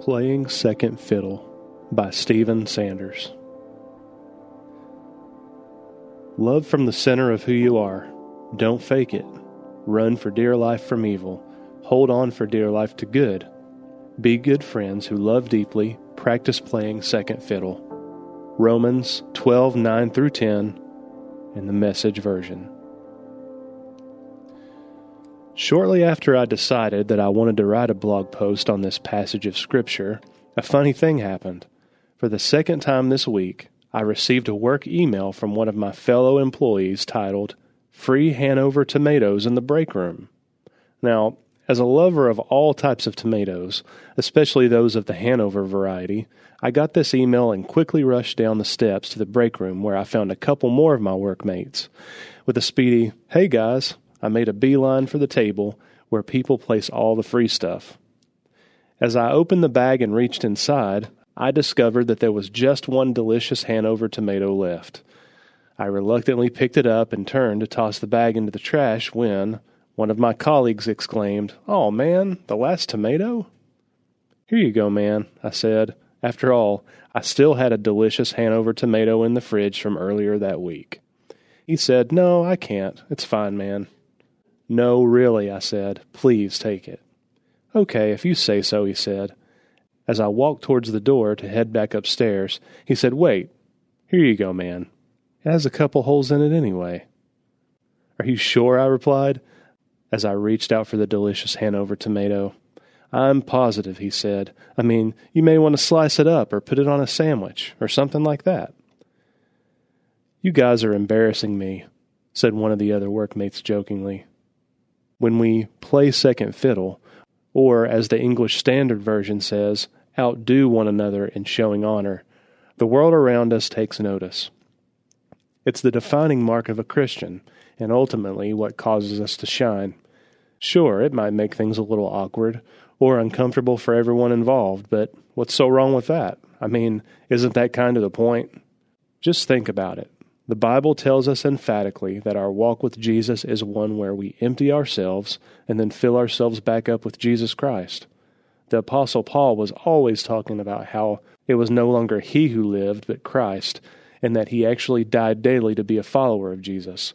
Playing Second Fiddle by Stephen Sanders. Love from the center of who you are. Don't fake it. Run for dear life from evil. Hold on for dear life to good. Be good friends who love deeply. Practice playing second fiddle. Romans 12 9 through 10 in the message version. Shortly after I decided that I wanted to write a blog post on this passage of Scripture, a funny thing happened. For the second time this week, I received a work email from one of my fellow employees titled, Free Hanover Tomatoes in the Break Room. Now, as a lover of all types of tomatoes, especially those of the Hanover variety, I got this email and quickly rushed down the steps to the break room where I found a couple more of my workmates. With a speedy, hey guys, I made a beeline for the table where people place all the free stuff. As I opened the bag and reached inside, I discovered that there was just one delicious Hanover tomato left. I reluctantly picked it up and turned to toss the bag into the trash when one of my colleagues exclaimed, Oh man, the last tomato? Here you go, man, I said. After all, I still had a delicious Hanover tomato in the fridge from earlier that week. He said, No, I can't. It's fine, man. No, really, I said. Please take it. Okay, if you say so, he said. As I walked towards the door to head back upstairs, he said, Wait, here you go, man. It has a couple holes in it anyway. Are you sure? I replied, as I reached out for the delicious Hanover tomato. I'm positive, he said. I mean, you may want to slice it up or put it on a sandwich or something like that. You guys are embarrassing me, said one of the other workmates jokingly when we play second fiddle, or as the English Standard Version says, outdo one another in showing honor, the world around us takes notice. It's the defining mark of a Christian, and ultimately what causes us to shine. Sure, it might make things a little awkward or uncomfortable for everyone involved, but what's so wrong with that? I mean, isn't that kind of the point? Just think about it. The Bible tells us emphatically that our walk with Jesus is one where we empty ourselves and then fill ourselves back up with Jesus Christ. The Apostle Paul was always talking about how it was no longer he who lived, but Christ, and that he actually died daily to be a follower of Jesus.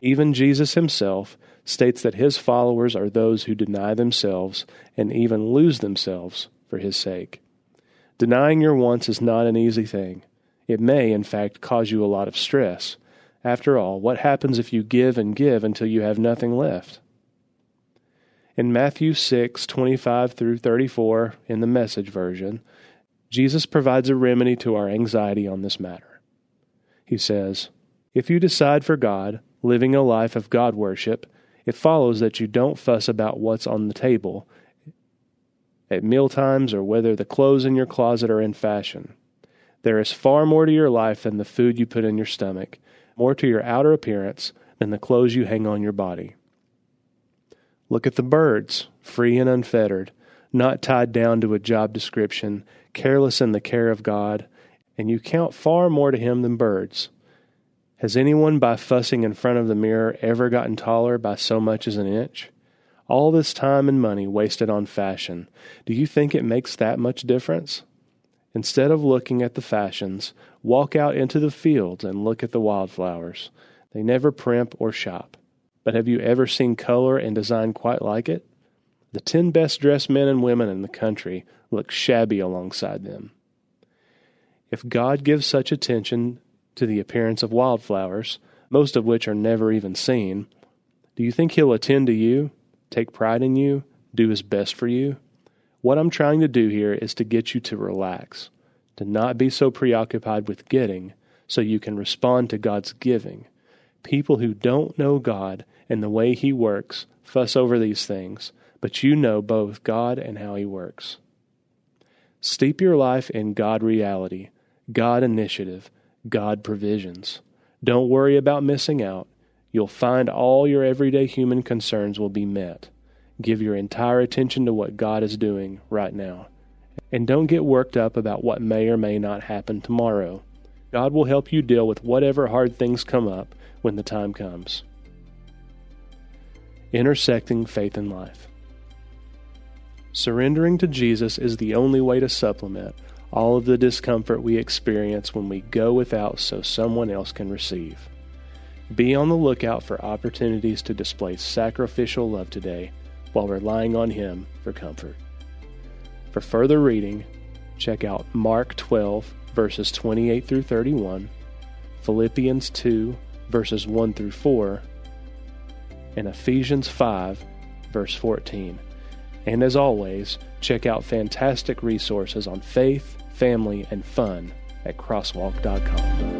Even Jesus himself states that his followers are those who deny themselves and even lose themselves for his sake. Denying your wants is not an easy thing. It may, in fact, cause you a lot of stress. After all, what happens if you give and give until you have nothing left? In Matthew 6, 25 through 34, in the Message version, Jesus provides a remedy to our anxiety on this matter. He says, If you decide for God, living a life of God worship, it follows that you don't fuss about what's on the table at mealtimes or whether the clothes in your closet are in fashion. There is far more to your life than the food you put in your stomach, more to your outer appearance than the clothes you hang on your body. Look at the birds, free and unfettered, not tied down to a job description, careless in the care of God, and you count far more to Him than birds. Has anyone by fussing in front of the mirror ever gotten taller by so much as an inch? All this time and money wasted on fashion, do you think it makes that much difference? Instead of looking at the fashions, walk out into the fields and look at the wildflowers. They never primp or shop. But have you ever seen color and design quite like it? The ten best dressed men and women in the country look shabby alongside them. If God gives such attention to the appearance of wildflowers, most of which are never even seen, do you think He'll attend to you, take pride in you, do His best for you? What I'm trying to do here is to get you to relax, to not be so preoccupied with getting so you can respond to God's giving. People who don't know God and the way He works fuss over these things, but you know both God and how He works. Steep your life in God reality, God initiative, God provisions. Don't worry about missing out. You'll find all your everyday human concerns will be met. Give your entire attention to what God is doing right now. And don't get worked up about what may or may not happen tomorrow. God will help you deal with whatever hard things come up when the time comes. Intersecting Faith and Life. Surrendering to Jesus is the only way to supplement all of the discomfort we experience when we go without so someone else can receive. Be on the lookout for opportunities to display sacrificial love today while relying on Him for comfort. For further reading, check out Mark 12, verses 28 through 31, Philippians 2, verses 1 through 4, and Ephesians 5, verse 14. And as always, check out fantastic resources on faith, family, and fun at crosswalk.com.